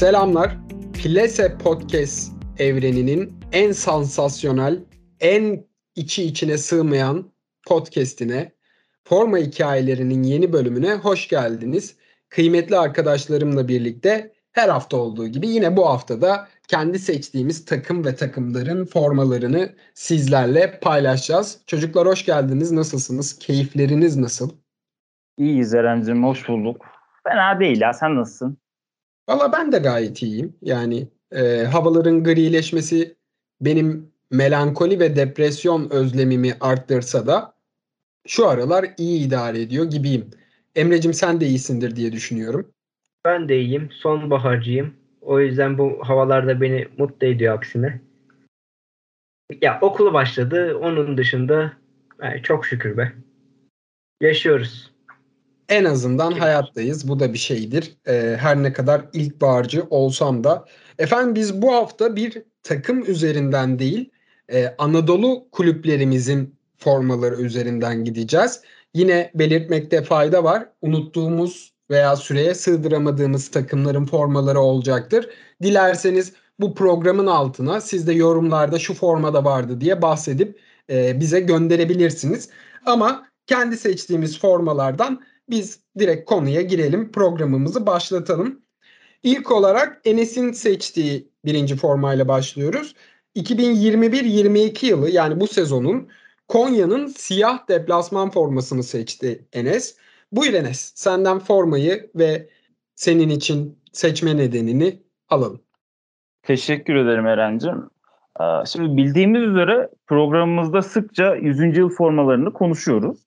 Selamlar. Plese Podcast evreninin en sansasyonel, en içi içine sığmayan podcast'ine, forma hikayelerinin yeni bölümüne hoş geldiniz. Kıymetli arkadaşlarımla birlikte her hafta olduğu gibi yine bu haftada kendi seçtiğimiz takım ve takımların formalarını sizlerle paylaşacağız. Çocuklar hoş geldiniz. Nasılsınız? Keyifleriniz nasıl? İyiyiz Eren'cim. Hoş bulduk. Fena değil ya. Sen nasılsın? Valla ben de gayet iyiyim. Yani e, havaların grileşmesi benim melankoli ve depresyon özlemimi arttırsa da şu aralar iyi idare ediyor gibiyim. Emre'cim sen de iyisindir diye düşünüyorum. Ben de iyiyim. Sonbaharcıyım. O yüzden bu havalarda beni mutlu ediyor aksine. Ya okulu başladı. Onun dışında yani çok şükür be. Yaşıyoruz. En azından hayattayız. Bu da bir şeydir. Ee, her ne kadar ilkbaharcı olsam da. Efendim biz bu hafta bir takım üzerinden değil, e, Anadolu kulüplerimizin formaları üzerinden gideceğiz. Yine belirtmekte fayda var. Unuttuğumuz veya süreye sığdıramadığımız takımların formaları olacaktır. Dilerseniz bu programın altına siz de yorumlarda şu formada vardı diye bahsedip e, bize gönderebilirsiniz. Ama kendi seçtiğimiz formalardan biz direkt konuya girelim, programımızı başlatalım. İlk olarak Enes'in seçtiği birinci formayla başlıyoruz. 2021-22 yılı yani bu sezonun Konya'nın siyah deplasman formasını seçti Enes. Buyur Enes, senden formayı ve senin için seçme nedenini alalım. Teşekkür ederim Eren'cim. Şimdi bildiğimiz üzere programımızda sıkça 100. yıl formalarını konuşuyoruz.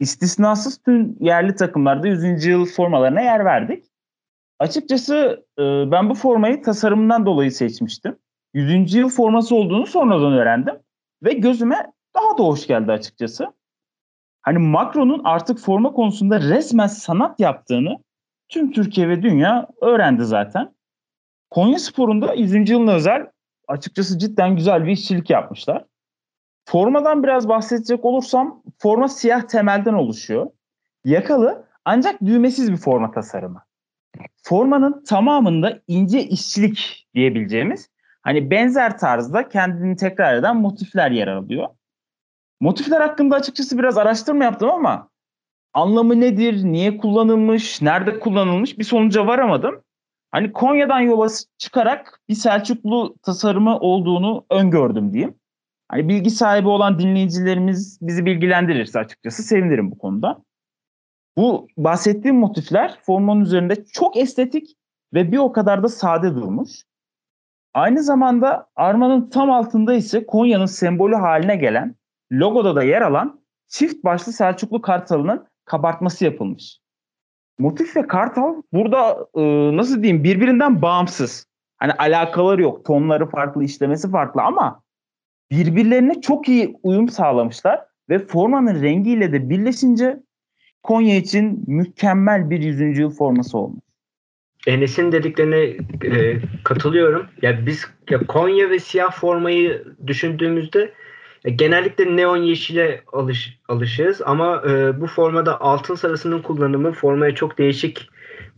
İstisnasız tüm yerli takımlarda 100. yıl formalarına yer verdik. Açıkçası e, ben bu formayı tasarımından dolayı seçmiştim. 100. yıl forması olduğunu sonradan öğrendim. Ve gözüme daha da hoş geldi açıkçası. Hani Macron'un artık forma konusunda resmen sanat yaptığını tüm Türkiye ve dünya öğrendi zaten. Konya Spor'un da 100. yılına özel açıkçası cidden güzel bir işçilik yapmışlar. Formadan biraz bahsedecek olursam forma siyah temelden oluşuyor. Yakalı ancak düğmesiz bir forma tasarımı. Formanın tamamında ince işçilik diyebileceğimiz hani benzer tarzda kendini tekrar eden motifler yer alıyor. Motifler hakkında açıkçası biraz araştırma yaptım ama anlamı nedir, niye kullanılmış, nerede kullanılmış bir sonuca varamadım. Hani Konya'dan yola çıkarak bir Selçuklu tasarımı olduğunu öngördüm diyeyim. Hani bilgi sahibi olan dinleyicilerimiz bizi bilgilendirirse açıkçası sevinirim bu konuda. Bu bahsettiğim motifler formanın üzerinde çok estetik ve bir o kadar da sade durmuş. Aynı zamanda armanın tam altında ise Konya'nın sembolü haline gelen logoda da yer alan çift başlı Selçuklu Kartalı'nın kabartması yapılmış. Motif ve kartal burada e, nasıl diyeyim birbirinden bağımsız. Hani alakaları yok. Tonları farklı, işlemesi farklı ama birbirlerine çok iyi uyum sağlamışlar ve formanın rengiyle de birleşince Konya için mükemmel bir 100. yıl forması olmuş. Enes'in dediklerine e, katılıyorum. Ya biz ya Konya ve siyah formayı düşündüğümüzde ya genellikle neon yeşile alış, alışığız ama e, bu formada altın sarısının kullanımı formaya çok değişik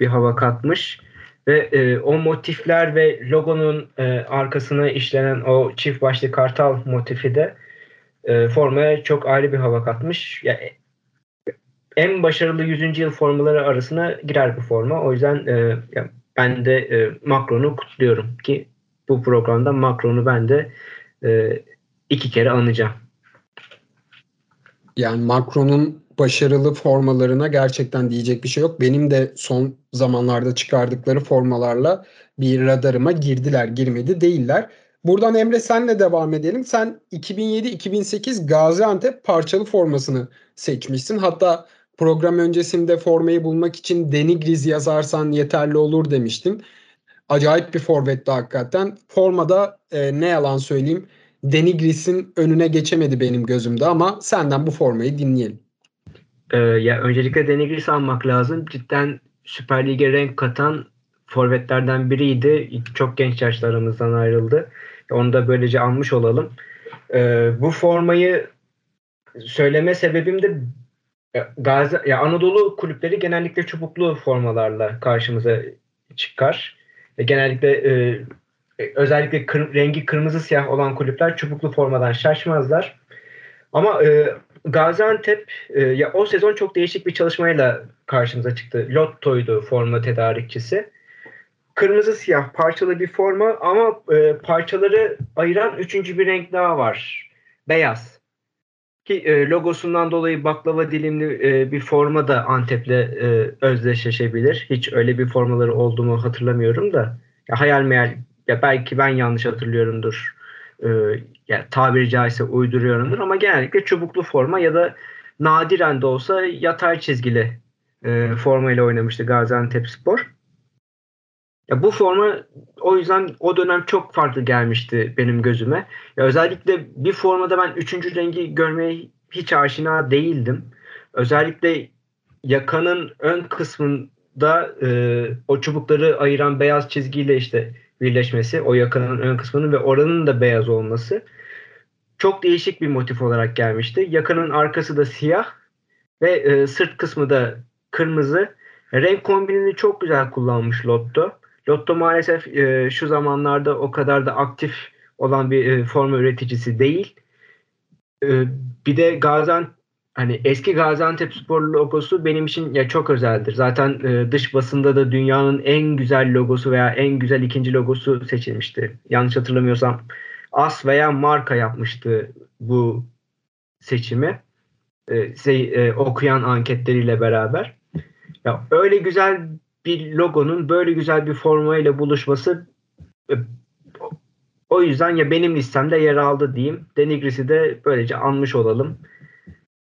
bir hava katmış. Ve e, o motifler ve logonun e, arkasına işlenen o çift başlı kartal motifi de e, formaya çok ayrı bir hava katmış. Ya, en başarılı 100. yıl formaları arasına girer bu forma. O yüzden e, ben de e, Macron'u kutluyorum ki bu programda Macron'u ben de e, iki kere anacağım. Yani Macron'un başarılı formalarına gerçekten diyecek bir şey yok. Benim de son zamanlarda çıkardıkları formalarla bir radarıma girdiler, girmedi değiller. Buradan Emre senle devam edelim. Sen 2007-2008 Gaziantep parçalı formasını seçmişsin. Hatta program öncesinde formayı bulmak için Denigriz yazarsan yeterli olur demiştin. Acayip bir forvetti hakikaten. Formada e, ne yalan söyleyeyim Denigris'in önüne geçemedi benim gözümde ama senden bu formayı dinleyelim. Ee, ya öncelikle Denigris almak lazım. Cidden Süper Lig'e renk katan forvetlerden biriydi. Çok genç yaşlarımızdan ayrıldı. Onu da böylece almış olalım. Ee, bu formayı söyleme sebebim de Gazi, ya Anadolu kulüpleri genellikle çubuklu formalarla karşımıza çıkar. Genellikle e, özellikle kır, rengi kırmızı siyah olan kulüpler çubuklu formadan şaşmazlar. Ama e, Gaziantep e, ya o sezon çok değişik bir çalışmayla karşımıza çıktı. Lotto'ydu forma tedarikçisi. Kırmızı siyah parçalı bir forma ama e, parçaları ayıran üçüncü bir renk daha var. Beyaz. Ki e, logosundan dolayı baklava dilimli e, bir forma da Antep'le e, özdeşleşebilir. Hiç öyle bir formaları olduğumu hatırlamıyorum da. Ya hayal meyal ya belki ben yanlış hatırlıyorumdur. E, ya tabiri caizse uyduruyorumdur ama genellikle çubuklu forma ya da nadiren de olsa yatay çizgili e, forma ile oynamıştı Gaziantep Spor. Ya bu forma o yüzden o dönem çok farklı gelmişti benim gözüme. Ya özellikle bir formada ben üçüncü rengi görmeye hiç aşina değildim. Özellikle yakanın ön kısmında e, o çubukları ayıran beyaz çizgiyle işte birleşmesi, o yakanın ön kısmının ve oranın da beyaz olması çok değişik bir motif olarak gelmişti. Yakanın arkası da siyah ve e, sırt kısmı da kırmızı. Renk kombinini çok güzel kullanmış Lotto. Lotto maalesef e, şu zamanlarda o kadar da aktif olan bir e, forma üreticisi değil. E, bir de Gaziantep hani eski Gaziantep Spor logosu benim için ya çok özeldir. Zaten e, dış basında da dünyanın en güzel logosu veya en güzel ikinci logosu seçilmişti. Yanlış hatırlamıyorsam as veya marka yapmıştı bu seçimi. Şey, okuyan anketleriyle beraber. Ya öyle güzel bir logonun böyle güzel bir formayla buluşması e, o yüzden ya benim listemde yer aldı diyeyim. Denigris'i de böylece anmış olalım.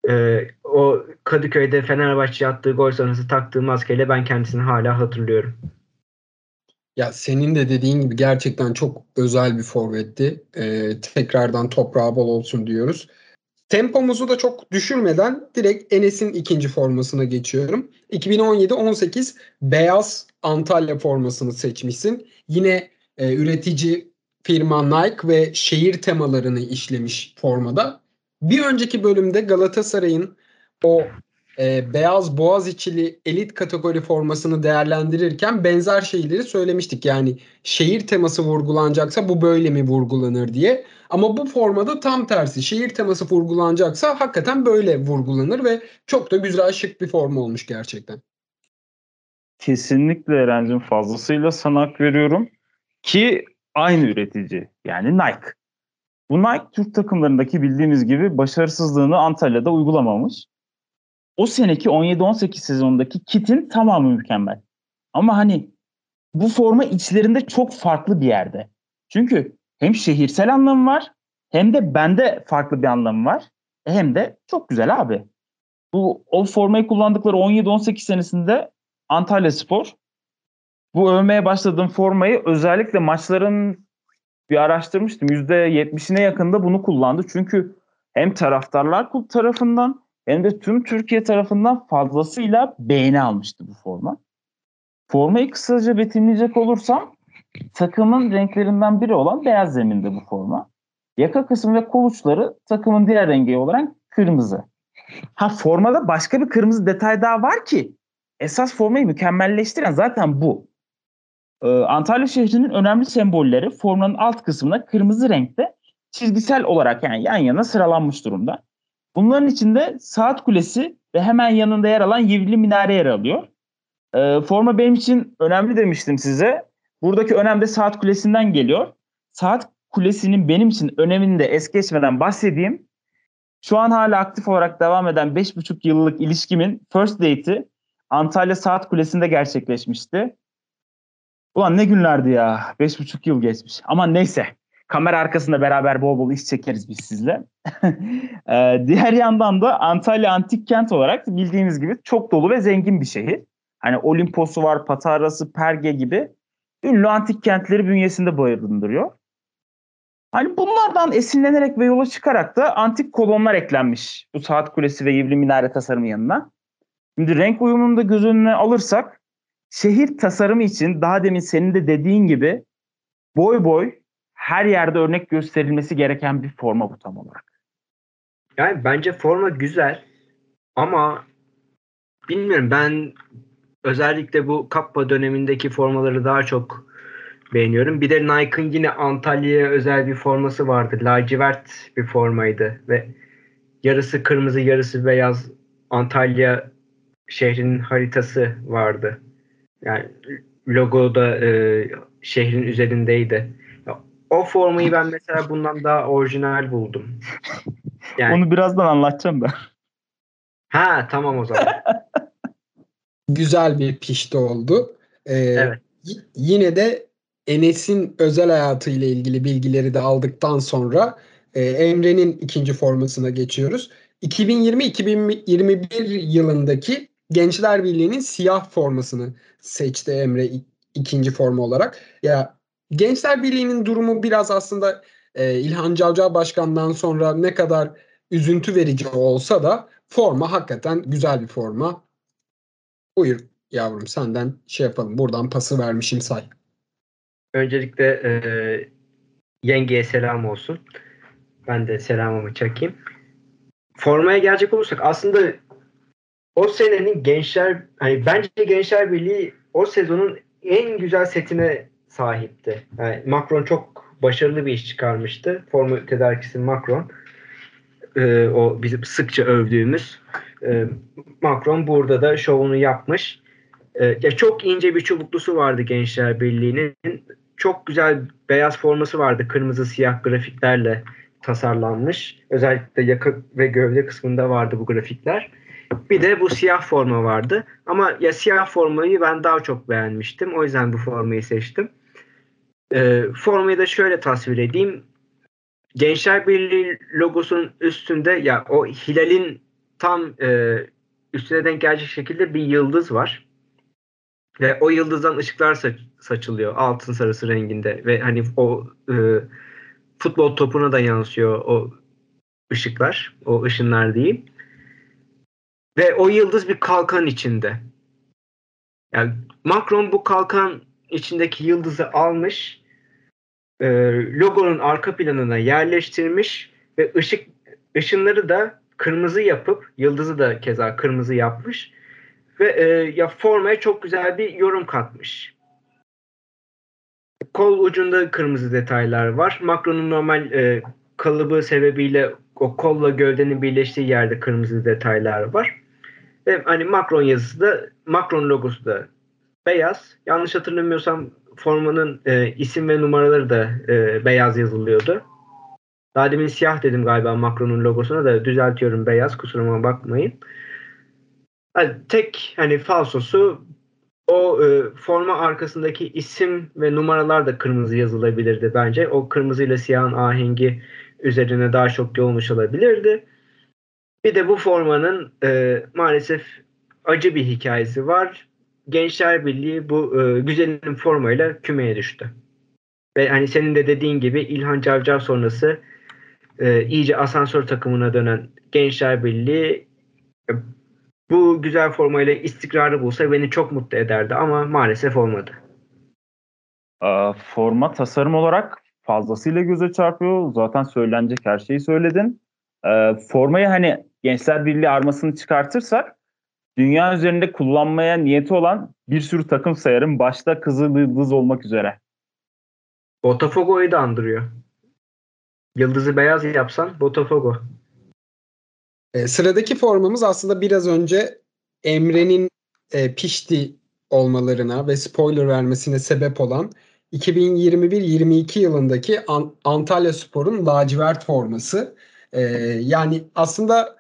Ee, o Kadıköy'de Fenerbahçe attığı gol sonrası taktığı maskeyle ben kendisini hala hatırlıyorum. Ya senin de dediğin gibi gerçekten çok özel bir forvetti. Ee, tekrardan toprağı bol olsun diyoruz. Tempomuzu da çok düşürmeden direkt Enes'in ikinci formasına geçiyorum. 2017-18 beyaz Antalya formasını seçmişsin. Yine e, üretici firma Nike ve şehir temalarını işlemiş formada. Bir önceki bölümde Galatasaray'ın o e, beyaz boğaz içili elit kategori formasını değerlendirirken benzer şeyleri söylemiştik. Yani şehir teması vurgulanacaksa bu böyle mi vurgulanır diye. Ama bu formada tam tersi. Şehir teması vurgulanacaksa hakikaten böyle vurgulanır ve çok da güzel şık bir forma olmuş gerçekten. Kesinlikle Eren'cim fazlasıyla sana hak veriyorum. Ki aynı üretici yani Nike. Bu Nike Türk takımlarındaki bildiğimiz gibi başarısızlığını Antalya'da uygulamamış. O seneki 17-18 sezonundaki kitin tamamı mükemmel. Ama hani bu forma içlerinde çok farklı bir yerde. Çünkü hem şehirsel anlamı var hem de bende farklı bir anlamı var. E, hem de çok güzel abi. Bu o formayı kullandıkları 17-18 senesinde Antalya Spor bu övmeye başladığım formayı özellikle maçların bir araştırmıştım. %70'ine yakında bunu kullandı. Çünkü hem taraftarlar tarafından hem de tüm Türkiye tarafından fazlasıyla beğeni almıştı bu forma. Formayı kısaca betimleyecek olursam takımın renklerinden biri olan beyaz zeminde bu forma. Yaka kısmı ve kol uçları takımın diğer rengi olarak kırmızı. Ha formada başka bir kırmızı detay daha var ki esas formayı mükemmelleştiren zaten bu. Ee, Antalya şehrinin önemli sembolleri formanın alt kısmına kırmızı renkte çizgisel olarak yani yan yana sıralanmış durumda. Bunların içinde saat kulesi ve hemen yanında yer alan yivli minare yer alıyor. Ee, forma benim için önemli demiştim size. Buradaki önem de saat kulesinden geliyor. Saat kulesinin benim için önemini de es geçmeden bahsedeyim. Şu an hala aktif olarak devam eden 5,5 yıllık ilişkimin first date'i Antalya Saat Kulesi'nde gerçekleşmişti. Ulan ne günlerdi ya. 5,5 yıl geçmiş. Ama neyse. Kamera arkasında beraber bol bol iş çekeriz biz sizle. ee, diğer yandan da Antalya antik kent olarak bildiğiniz gibi çok dolu ve zengin bir şehir. Hani Olimpos'u var, Patara'sı, Perge gibi ünlü antik kentleri bünyesinde barındırıyor. Hani bunlardan esinlenerek ve yola çıkarak da antik kolonlar eklenmiş bu saat kulesi ve yivli minare tasarımı yanına. Şimdi renk uyumunu da göz önüne alırsak şehir tasarımı için daha demin senin de dediğin gibi boy boy her yerde örnek gösterilmesi gereken bir forma bu tam olarak. Yani bence forma güzel ama bilmiyorum ben özellikle bu Kappa dönemindeki formaları daha çok beğeniyorum. Bir de Nike'ın yine Antalya'ya özel bir forması vardı. Lacivert bir formaydı ve yarısı kırmızı yarısı beyaz Antalya şehrinin haritası vardı. Yani logo da e, şehrin üzerindeydi. O formayı ben mesela bundan daha orijinal buldum. Yani, Onu birazdan anlatacağım ben. Ha tamam o zaman. Güzel bir pişti oldu. Ee, evet. Y- yine de Enes'in özel hayatı ile ilgili bilgileri de aldıktan sonra e, Emre'nin ikinci formasına geçiyoruz. 2020-2021 yılındaki Gençler Birliği'nin siyah formasını seçti Emre ikinci forma olarak. Ya Gençler Birliği'nin durumu biraz aslında e, İlhan Cavcav Başkan'dan sonra ne kadar üzüntü verici olsa da forma hakikaten güzel bir forma. Buyur yavrum senden şey yapalım. Buradan pası vermişim say. Öncelikle e, yengeye selam olsun. Ben de selamımı çakayım. Formaya gelecek olursak aslında o senenin gençler hani bence Gençler Birliği o sezonun en güzel setine sahipti. Yani Macron çok başarılı bir iş çıkarmıştı. Forma tedarikçisi Macron. Ee, o bizim sıkça övdüğümüz e, Macron burada da şovunu yapmış. Ee, ya çok ince bir çubuklusu vardı Gençler Birliği'nin. Çok güzel beyaz forması vardı. Kırmızı siyah grafiklerle tasarlanmış. Özellikle yaka ve gövde kısmında vardı bu grafikler. Bir de bu siyah forma vardı. Ama ya siyah formayı ben daha çok beğenmiştim. O yüzden bu formayı seçtim. E, formayı da şöyle tasvir edeyim. Gençler Birliği logosunun üstünde ya o hilalin tam e, üstüne denk gelecek şekilde bir yıldız var. Ve o yıldızdan ışıklar saç, saçılıyor altın sarısı renginde ve hani o e, futbol topuna da yansıyor o ışıklar, o ışınlar diyeyim. Ve o yıldız bir kalkan içinde. Yani Macron bu kalkan içindeki yıldızı almış, e, logonun arka planına yerleştirmiş ve ışık ışınları da kırmızı yapıp yıldızı da keza kırmızı yapmış ve e, ya formaya çok güzel bir yorum katmış. Kol ucunda kırmızı detaylar var. Macron'un normal e, kalıbı sebebiyle o kolla gövdenin birleştiği yerde kırmızı detaylar var. Ve hani Macron yazısı da Macron logosu da beyaz. Yanlış hatırlamıyorsam formanın e, isim ve numaraları da e, beyaz yazılıyordu. Daha demin siyah dedim galiba Macron'un logosuna da düzeltiyorum beyaz kusuruma bakmayın. Yani tek hani falsosu o e, forma arkasındaki isim ve numaralar da kırmızı yazılabilirdi bence. O kırmızı ile siyahın ahengi üzerine daha çok yoğunmuş olabilirdi. Bir de bu formanın e, maalesef acı bir hikayesi var. Gençler Birliği bu e, güzelim formayla kümeye düştü. Ve hani senin de dediğin gibi İlhan Cavcav sonrası e, iyice asansör takımına dönen Gençler Birliği e, bu güzel formayla istikrarı bulsa beni çok mutlu ederdi ama maalesef olmadı. E, forma tasarım olarak fazlasıyla göze çarpıyor. Zaten söylenecek her şeyi söyledin. E, formayı hani Gençler Birliği armasını çıkartırsak dünya üzerinde kullanmaya niyeti olan bir sürü takım sayarım. Başta Kızıl Yıldız olmak üzere. Botafogo'yu da andırıyor. Yıldızı beyaz yapsan Botafogo. E, sıradaki formamız aslında biraz önce Emre'nin e, pişti olmalarına ve spoiler vermesine sebep olan 2021-22 yılındaki An- Antalya Spor'un lacivert forması. E, yani aslında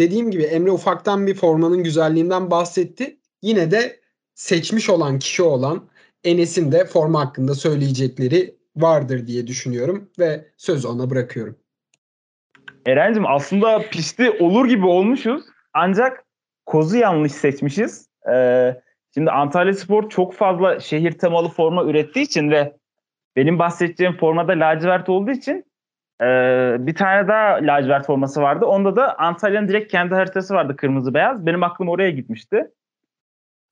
dediğim gibi Emre ufaktan bir formanın güzelliğinden bahsetti. Yine de seçmiş olan kişi olan Enes'in de forma hakkında söyleyecekleri vardır diye düşünüyorum ve sözü ona bırakıyorum. Eren'cim aslında pisti olur gibi olmuşuz ancak kozu yanlış seçmişiz. Ee, şimdi Antalya Spor çok fazla şehir temalı forma ürettiği için ve benim bahsedeceğim formada lacivert olduğu için ee, bir tane daha lacivert forması vardı. Onda da Antalya'nın direkt kendi haritası vardı kırmızı beyaz. Benim aklım oraya gitmişti.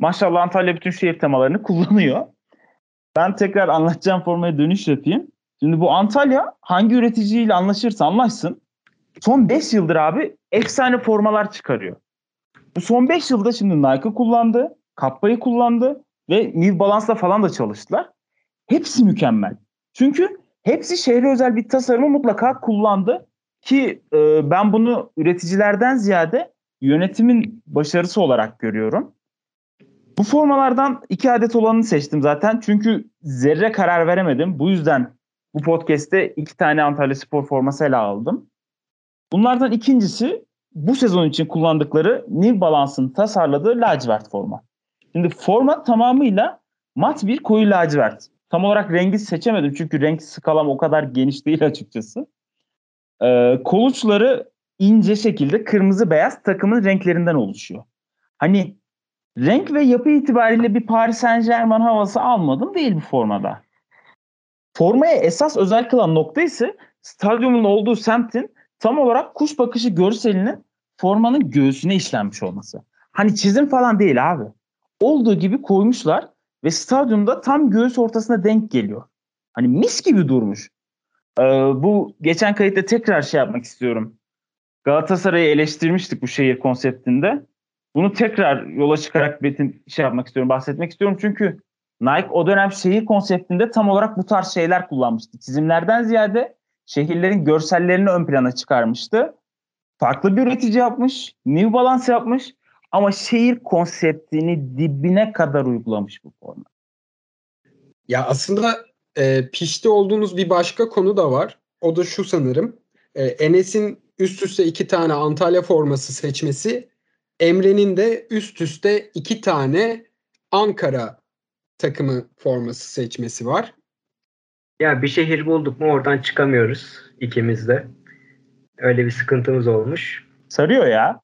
Maşallah Antalya bütün şehir temalarını kullanıyor. Ben tekrar anlatacağım formaya dönüş yapayım. Şimdi bu Antalya hangi üreticiyle anlaşırsa anlaşsın son 5 yıldır abi efsane formalar çıkarıyor. Bu son 5 yılda şimdi Nike kullandı, Kappa'yı kullandı ve New Balance'la falan da çalıştılar. hepsi mükemmel. Çünkü hepsi şehre özel bir tasarımı mutlaka kullandı ki e, ben bunu üreticilerden ziyade yönetimin başarısı olarak görüyorum. Bu formalardan iki adet olanını seçtim zaten. Çünkü zerre karar veremedim. Bu yüzden bu podcast'te iki tane Antalya Spor forması ele aldım. Bunlardan ikincisi bu sezon için kullandıkları New Balance'ın tasarladığı lacivert forma. Şimdi forma tamamıyla mat bir koyu lacivert. Tam olarak rengi seçemedim çünkü renk skalam o kadar geniş değil açıkçası. Ee, koluçları ince şekilde kırmızı beyaz takımın renklerinden oluşuyor. Hani renk ve yapı itibariyle bir Paris Saint Germain havası almadım değil bu formada. Formaya esas özel kılan nokta ise stadyumun olduğu semtin tam olarak kuş bakışı görselinin formanın göğsüne işlenmiş olması. Hani çizim falan değil abi. Olduğu gibi koymuşlar ve stadyumda tam göğüs ortasına denk geliyor. Hani mis gibi durmuş. Ee, bu geçen kayıtta tekrar şey yapmak istiyorum. Galatasaray'ı eleştirmiştik bu şehir konseptinde. Bunu tekrar yola çıkarak Betin şey yapmak istiyorum, bahsetmek istiyorum. Çünkü Nike o dönem şehir konseptinde tam olarak bu tarz şeyler kullanmıştı. Çizimlerden ziyade şehirlerin görsellerini ön plana çıkarmıştı. Farklı bir üretici yapmış, New Balance yapmış ama şehir konseptini dibine kadar uygulamış bu forma. Ya aslında e, pişti olduğunuz bir başka konu da var. O da şu sanırım. E, Enes'in üst üste iki tane Antalya forması seçmesi, Emre'nin de üst üste iki tane Ankara takımı forması seçmesi var. Ya bir şehir bulduk mu oradan çıkamıyoruz ikimiz de. Öyle bir sıkıntımız olmuş. Sarıyor ya.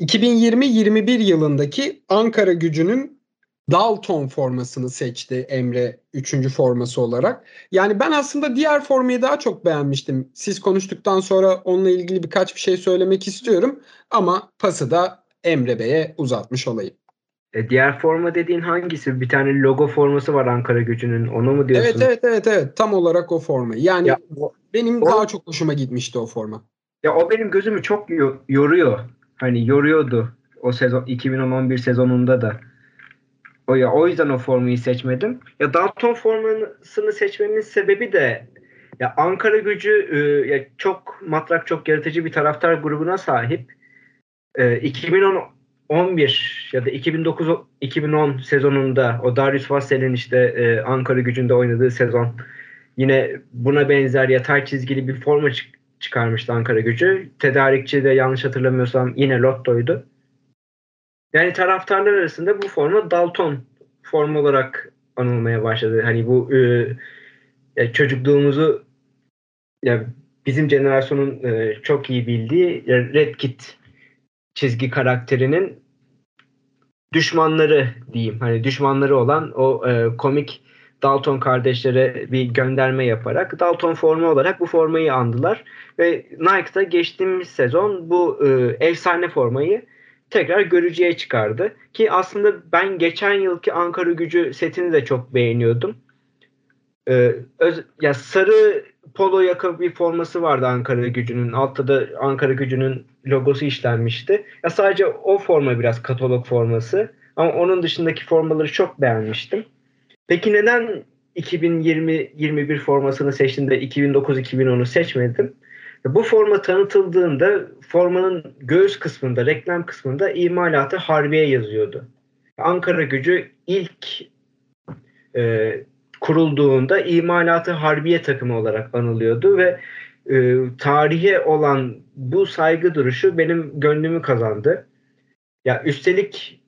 2020-21 yılındaki Ankara gücünün Dalton formasını seçti Emre 3. forması olarak. Yani ben aslında diğer formayı daha çok beğenmiştim. Siz konuştuktan sonra onunla ilgili birkaç bir şey söylemek istiyorum. Ama pası da Emre Bey'e uzatmış olayım. E, diğer forma dediğin hangisi? Bir tane logo forması var Ankara gücünün. Onu mu diyorsun? Evet evet evet evet. Tam olarak o forma. Yani ya, benim o, daha çok hoşuma gitmişti o forma. Ya o benim gözümü çok yoruyor. Hani yoruyordu o sezon 2011 sezonunda da. O ya o yüzden o formayı seçmedim. Ya Dalton formasını seçmemin sebebi de ya Ankara Gücü e, ya çok matrak çok yaratıcı bir taraftar grubuna sahip. E, 2011 ya da 2009 2010 sezonunda o Darius Vassel'in işte e, Ankara Gücü'nde oynadığı sezon yine buna benzer yatay çizgili bir forma çık çıkarmıştı Ankara Gücü. Tedarikçi de yanlış hatırlamıyorsam yine Lotto'ydu. Yani taraftarlar arasında bu forma Dalton forma olarak anılmaya başladı. Hani bu e, çocukluğumuzu ya bizim jenerasyonun e, çok iyi bildiği Red Kit çizgi karakterinin düşmanları diyeyim. Hani düşmanları olan o e, komik Dalton kardeşlere bir gönderme yaparak Dalton forma olarak bu formayı andılar. Ve Nike'da geçtiğimiz sezon bu e, efsane formayı tekrar görücüye çıkardı. Ki aslında ben geçen yılki Ankara gücü setini de çok beğeniyordum. Ee, öz, ya sarı polo yaka bir forması vardı Ankara gücünün. Altta da Ankara gücünün logosu işlenmişti. Ya sadece o forma biraz katalog forması. Ama onun dışındaki formaları çok beğenmiştim. Peki neden 2020-21 formasını seçtim de 2009-2010'u seçmedim? Bu forma tanıtıldığında formanın göğüs kısmında, reklam kısmında imalatı Harbiye yazıyordu. Ankara gücü ilk e, kurulduğunda imalatı Harbiye takımı olarak anılıyordu ve e, tarihe olan bu saygı duruşu benim gönlümü kazandı. Ya üstelik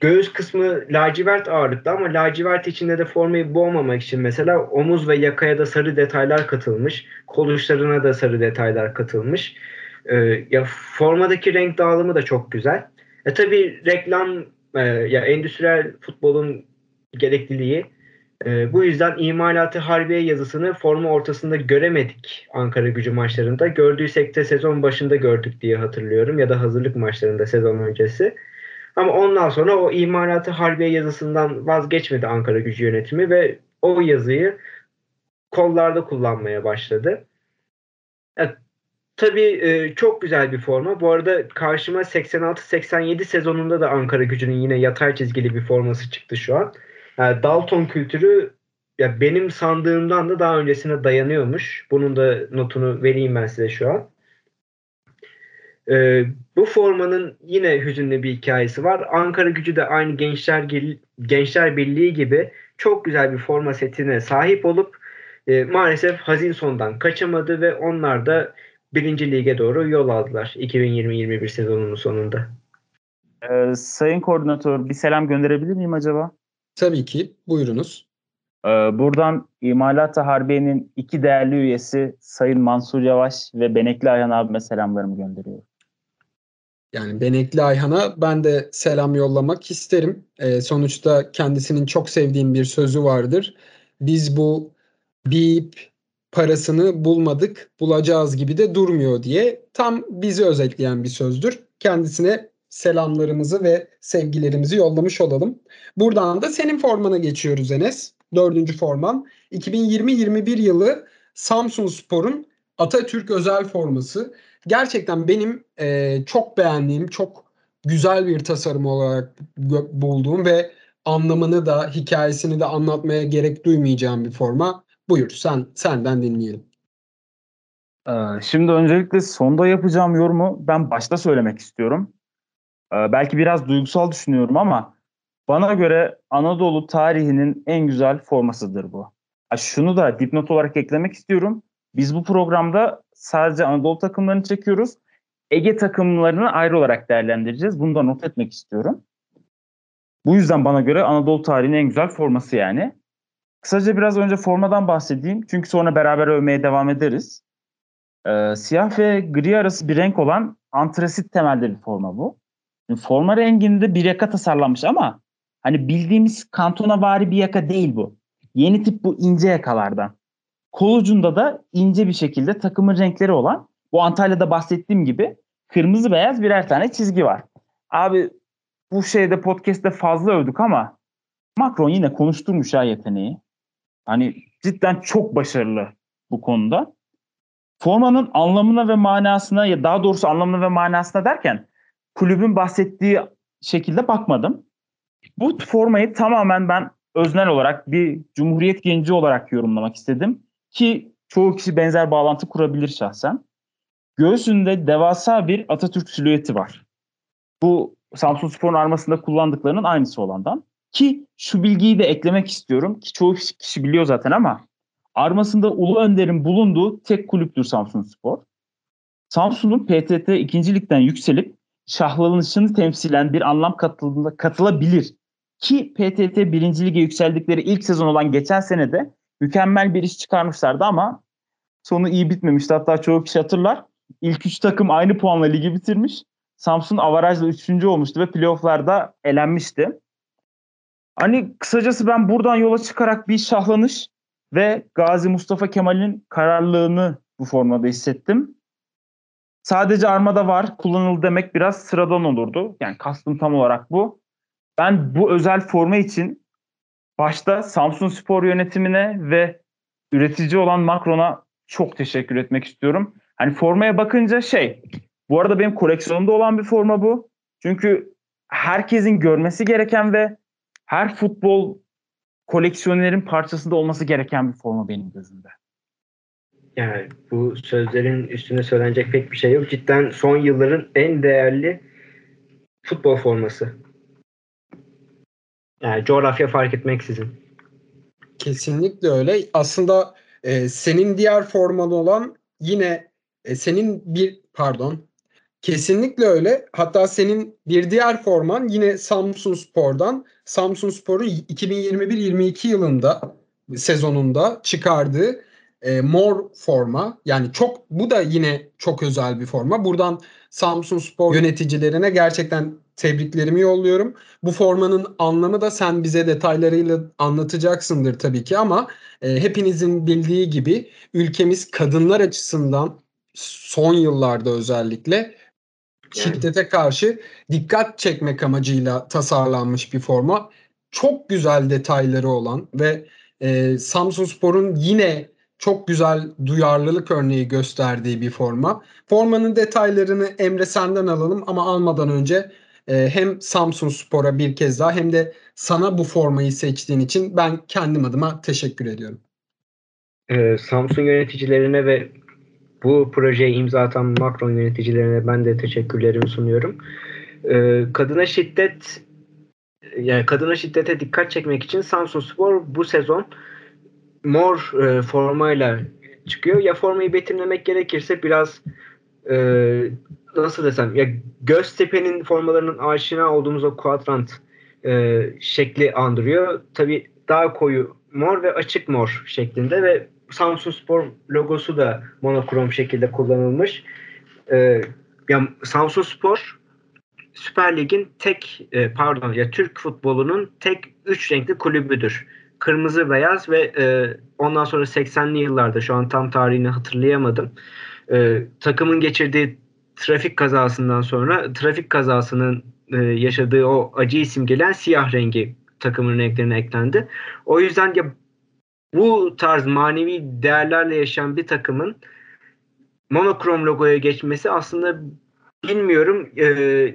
göğüs kısmı lacivert ağırlıklı ama lacivert içinde de formayı boğmamak için mesela omuz ve yakaya da sarı detaylar katılmış. Kol uçlarına da sarı detaylar katılmış. Ee, ya formadaki renk dağılımı da çok güzel. E tabi reklam e, ya endüstriyel futbolun gerekliliği e, bu yüzden imalatı harbiye yazısını forma ortasında göremedik Ankara gücü maçlarında. Gördüysek de sezon başında gördük diye hatırlıyorum ya da hazırlık maçlarında sezon öncesi. Ama ondan sonra o imalatı harbiye yazısından vazgeçmedi Ankara gücü yönetimi ve o yazıyı kollarda kullanmaya başladı. Evet, tabii e, çok güzel bir forma. Bu arada karşıma 86-87 sezonunda da Ankara gücünün yine yatay çizgili bir forması çıktı şu an. Yani Dalton kültürü ya benim sandığımdan da daha öncesine dayanıyormuş. Bunun da notunu vereyim ben size şu an. Ee, bu formanın yine hüzünlü bir hikayesi var. Ankara gücü de aynı Gençler Gençler Birliği gibi çok güzel bir forma setine sahip olup e, maalesef hazin sondan kaçamadı ve onlar da birinci lige doğru yol aldılar 2020-21 sezonunun sonunda. Ee, sayın koordinatör bir selam gönderebilir miyim acaba? Tabii ki. Buyurunuz. Ee, buradan İmalat-ı Harbiye'nin iki değerli üyesi Sayın Mansur Yavaş ve Benekli Ayhan abime selamlarımı gönderiyorum. Yani Benekli Ayhan'a ben de selam yollamak isterim. E, sonuçta kendisinin çok sevdiğim bir sözü vardır. Biz bu bip parasını bulmadık, bulacağız gibi de durmuyor diye tam bizi özetleyen bir sözdür. Kendisine selamlarımızı ve sevgilerimizi yollamış olalım. Buradan da senin formana geçiyoruz Enes. Dördüncü forman. 2020-21 yılı Samsun Spor'un Atatürk özel forması gerçekten benim e, çok beğendiğim, çok güzel bir tasarım olarak bulduğum ve anlamını da hikayesini de anlatmaya gerek duymayacağım bir forma. Buyur sen senden dinleyelim. Ee, şimdi öncelikle sonda yapacağım yorumu ben başta söylemek istiyorum. Ee, belki biraz duygusal düşünüyorum ama bana göre Anadolu tarihinin en güzel formasıdır bu. Şunu da dipnot olarak eklemek istiyorum. Biz bu programda sadece Anadolu takımlarını çekiyoruz. Ege takımlarını ayrı olarak değerlendireceğiz. Bunu da not etmek istiyorum. Bu yüzden bana göre Anadolu tarihinin en güzel forması yani. Kısaca biraz önce formadan bahsedeyim. Çünkü sonra beraber övmeye devam ederiz. Ee, siyah ve gri arası bir renk olan antrasit temelde bir forma bu. Yani forma renginde bir yaka tasarlanmış ama hani bildiğimiz kantona vari bir yaka değil bu. Yeni tip bu ince yakalardan. Kol ucunda da ince bir şekilde takımın renkleri olan bu Antalya'da bahsettiğim gibi kırmızı beyaz birer tane çizgi var. Abi bu şeyde podcast'te fazla övdük ama Macron yine konuşturmuş ha yeteneği. Hani cidden çok başarılı bu konuda. Formanın anlamına ve manasına ya daha doğrusu anlamına ve manasına derken kulübün bahsettiği şekilde bakmadım. Bu formayı tamamen ben öznel olarak bir Cumhuriyet genci olarak yorumlamak istedim. Ki çoğu kişi benzer bağlantı kurabilir şahsen. Göğsünde devasa bir Atatürk silüeti var. Bu Samsun Spor'un armasında kullandıklarının aynısı olandan. Ki şu bilgiyi de eklemek istiyorum ki çoğu kişi biliyor zaten ama armasında Ulu Önder'in bulunduğu tek kulüptür Samsun Spor. Samsun'un PTT 2. Lig'den yükselip şahlanışını temsilen bir anlam katıldığında katılabilir. Ki PTT 1. Lig'e yükseldikleri ilk sezon olan geçen sene de mükemmel bir iş çıkarmışlardı ama sonu iyi bitmemişti. Hatta çoğu kişi hatırlar. İlk üç takım aynı puanla ligi bitirmiş. Samsun avarajla üçüncü olmuştu ve playofflarda elenmişti. Hani kısacası ben buradan yola çıkarak bir şahlanış ve Gazi Mustafa Kemal'in kararlılığını bu formada hissettim. Sadece armada var, kullanıldı demek biraz sıradan olurdu. Yani kastım tam olarak bu. Ben bu özel forma için başta Samsun Spor yönetimine ve üretici olan Macron'a çok teşekkür etmek istiyorum. Hani formaya bakınca şey, bu arada benim koleksiyonumda olan bir forma bu. Çünkü herkesin görmesi gereken ve her futbol koleksiyonerin parçasında olması gereken bir forma benim gözümde. Yani bu sözlerin üstüne söylenecek pek bir şey yok. Cidden son yılların en değerli futbol forması. Yani coğrafya fark etmeksizin. Kesinlikle öyle. Aslında e, senin diğer forman olan yine e, senin bir pardon kesinlikle öyle. Hatta senin bir diğer forman yine Samsun Spor'dan. Samsun Spor'un 2021-22 yılında sezonunda çıkardığı e, mor forma. Yani çok bu da yine çok özel bir forma. Buradan Samsun Spor yöneticilerine gerçekten tebriklerimi yolluyorum. Bu formanın anlamı da sen bize detaylarıyla anlatacaksındır tabii ki ama e, hepinizin bildiği gibi ülkemiz kadınlar açısından son yıllarda özellikle şiddete karşı dikkat çekmek amacıyla tasarlanmış bir forma. Çok güzel detayları olan ve e, Samsun Spor'un yine çok güzel duyarlılık örneği gösterdiği bir forma. Formanın detaylarını Emre senden alalım ama almadan önce e, hem Samsun Spor'a bir kez daha hem de sana bu formayı seçtiğin için ben kendim adıma teşekkür ediyorum. Ee, Samsun yöneticilerine ve bu projeye imza atan Macron yöneticilerine ben de teşekkürlerimi sunuyorum. Ee, kadına şiddet yani kadına şiddete dikkat çekmek için Samsun Spor bu sezon mor e, formayla çıkıyor. Ya formayı betimlemek gerekirse biraz e, nasıl desem ya Göztepe'nin formalarının aşina olduğumuz o kuadrant e, şekli andırıyor. Tabi daha koyu mor ve açık mor şeklinde ve Samsun Spor logosu da monokrom şekilde kullanılmış. E, ya Samsun Spor Süper Lig'in tek e, pardon ya Türk futbolunun tek üç renkli kulübüdür. Kırmızı, beyaz ve e, ondan sonra 80'li yıllarda şu an tam tarihini hatırlayamadım. E, takımın geçirdiği trafik kazasından sonra trafik kazasının e, yaşadığı o acıyı simgeleyen siyah rengi takımın renklerine eklendi. O yüzden ya bu tarz manevi değerlerle yaşayan bir takımın monokrom logoya geçmesi aslında bilmiyorum e,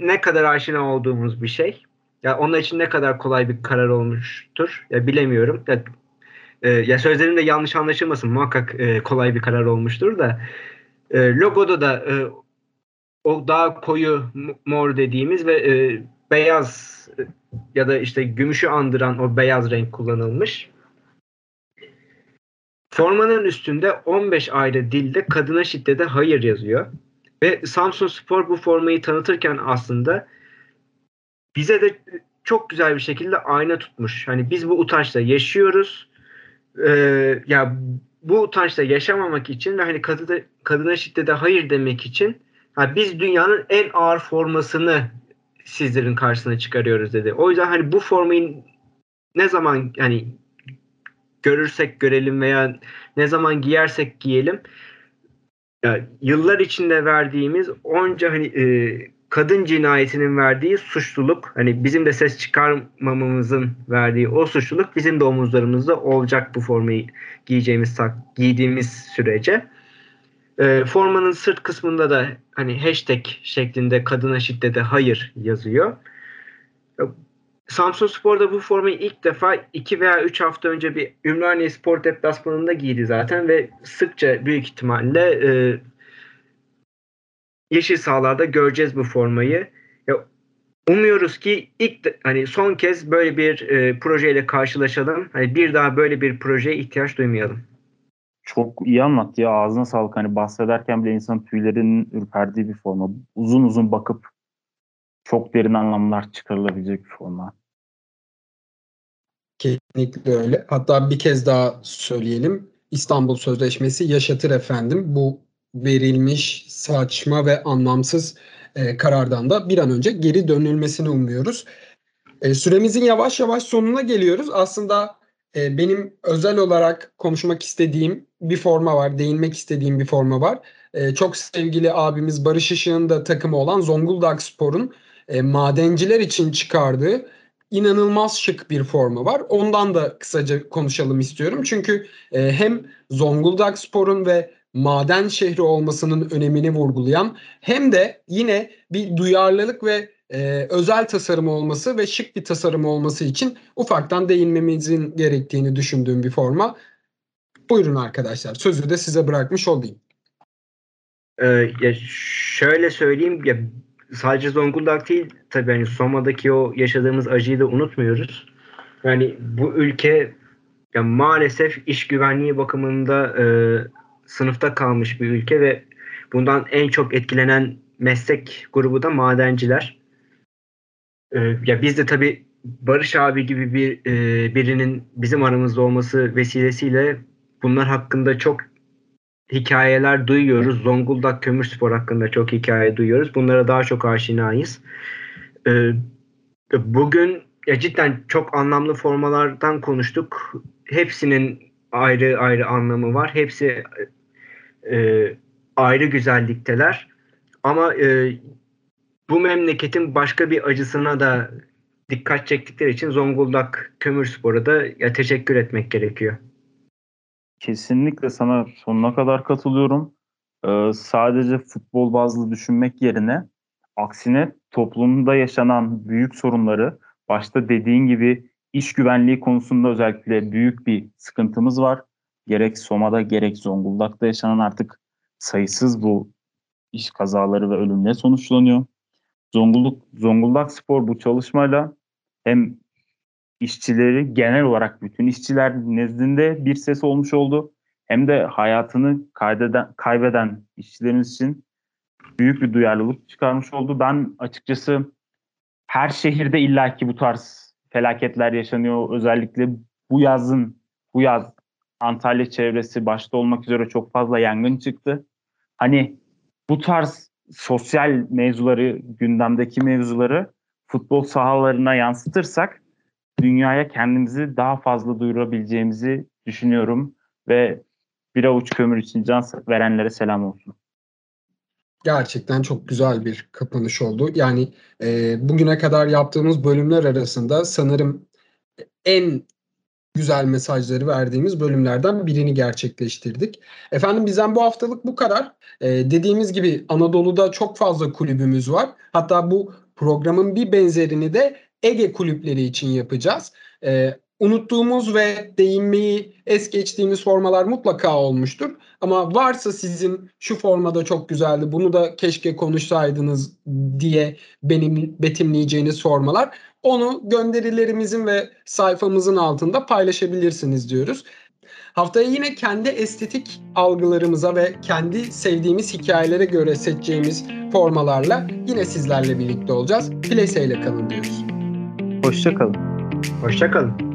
ne kadar aşina olduğumuz bir şey. Ya onlar için ne kadar kolay bir karar olmuştur. Ya bilemiyorum. Ya, e, ya sözlerim de yanlış anlaşılmasın. Muhakkak e, kolay bir karar olmuştur da. E, logoda da e, o daha koyu mor dediğimiz ve e, beyaz ya da işte gümüşü andıran o beyaz renk kullanılmış. Formanın üstünde 15 ayrı dilde kadına şiddete hayır yazıyor. Ve Samsun Spor bu formayı tanıtırken aslında bize de çok güzel bir şekilde ayna tutmuş. Hani biz bu utançla yaşıyoruz. Ee, ya bu utançla yaşamamak için ve hani kadına, kadına şiddete hayır demek için ha, biz dünyanın en ağır formasını sizlerin karşısına çıkarıyoruz dedi. O yüzden hani bu formayı ne zaman hani görürsek görelim veya ne zaman giyersek giyelim ya, yıllar içinde verdiğimiz onca hani e, kadın cinayetinin verdiği suçluluk hani bizim de ses çıkarmamamızın verdiği o suçluluk bizim de omuzlarımızda olacak bu formayı giyeceğimiz giydiğimiz sürece. E, formanın sırt kısmında da hani hashtag şeklinde kadına şiddete hayır yazıyor. Samsun Spor'da bu formayı ilk defa 2 veya 3 hafta önce bir Ümraniye Spor deplasmanında giydi zaten ve sıkça büyük ihtimalle e, yeşil sahalarda göreceğiz bu formayı. Ya, umuyoruz ki ilk hani son kez böyle bir e, projeyle karşılaşalım. Hani bir daha böyle bir projeye ihtiyaç duymayalım. Çok iyi anlattı ya ağzına sağlık. Hani bahsederken bile insan tüylerinin ürperdiği bir forma. Uzun uzun bakıp çok derin anlamlar çıkarılabilecek bir forma. Kesinlikle öyle. Hatta bir kez daha söyleyelim. İstanbul Sözleşmesi yaşatır efendim. Bu verilmiş saçma ve anlamsız e, karardan da bir an önce geri dönülmesini umuyoruz. E, süremizin yavaş yavaş sonuna geliyoruz. Aslında e, benim özel olarak konuşmak istediğim bir forma var. Değinmek istediğim bir forma var. E, çok sevgili abimiz Barış Işık'ın da takımı olan Zonguldak Spor'un e, madenciler için çıkardığı inanılmaz şık bir forma var. Ondan da kısaca konuşalım istiyorum. Çünkü e, hem Zonguldak Spor'un ve maden şehri olmasının önemini vurgulayan hem de yine bir duyarlılık ve e, özel tasarım olması ve şık bir tasarım olması için ufaktan değinmemizin gerektiğini düşündüğüm bir forma. Buyurun arkadaşlar. Sözü de size bırakmış olayım. Ee, ya şöyle söyleyeyim ya sadece Zonguldak değil tabii hani Soma'daki o yaşadığımız acıyı da unutmuyoruz. Yani bu ülke ya maalesef iş güvenliği bakımında e, sınıfta kalmış bir ülke ve bundan en çok etkilenen meslek grubu da madenciler. E, ya biz de tabii Barış abi gibi bir e, birinin bizim aramızda olması vesilesiyle bunlar hakkında çok hikayeler duyuyoruz. Zonguldak Kömürspor hakkında çok hikaye duyuyoruz. Bunlara daha çok aşinayız. Ee, bugün ya cidden çok anlamlı formalardan konuştuk. Hepsinin ayrı ayrı anlamı var. Hepsi e, ayrı güzellikteler. Ama e, bu memleketin başka bir acısına da dikkat çektikleri için Zonguldak Kömürspor'a da ya teşekkür etmek gerekiyor. Kesinlikle sana sonuna kadar katılıyorum. Ee, sadece futbol bazlı düşünmek yerine Aksine toplumda yaşanan büyük sorunları başta dediğin gibi iş güvenliği konusunda özellikle büyük bir sıkıntımız var. Gerek Soma'da gerek Zonguldak'ta yaşanan artık sayısız bu iş kazaları ve ölümle sonuçlanıyor. Zonguldak, Zonguldak Spor bu çalışmayla hem işçileri genel olarak bütün işçiler nezdinde bir ses olmuş oldu. Hem de hayatını kaydeden, kaybeden işçilerimiz için büyük bir duyarlılık çıkarmış oldu. Ben açıkçası her şehirde illaki bu tarz felaketler yaşanıyor. Özellikle bu yazın, bu yaz Antalya çevresi başta olmak üzere çok fazla yangın çıktı. Hani bu tarz sosyal mevzuları, gündemdeki mevzuları futbol sahalarına yansıtırsak dünyaya kendimizi daha fazla duyurabileceğimizi düşünüyorum ve bir avuç kömür için can verenlere selam olsun. Gerçekten çok güzel bir kapanış oldu. Yani e, bugüne kadar yaptığımız bölümler arasında sanırım en güzel mesajları verdiğimiz bölümlerden birini gerçekleştirdik. Efendim bizden bu haftalık bu kadar. Ee, dediğimiz gibi Anadolu'da çok fazla kulübümüz var. Hatta bu programın bir benzerini de Ege kulüpleri için yapacağız. Ee, unuttuğumuz ve değinmeyi es geçtiğimiz formalar mutlaka olmuştur. Ama varsa sizin şu formada çok güzeldi bunu da keşke konuşsaydınız diye benim betimleyeceğiniz formalar onu gönderilerimizin ve sayfamızın altında paylaşabilirsiniz diyoruz. Haftaya yine kendi estetik algılarımıza ve kendi sevdiğimiz hikayelere göre seçeceğimiz formalarla yine sizlerle birlikte olacağız. Plese ile kalın diyoruz. Hoşçakalın. Hoşçakalın.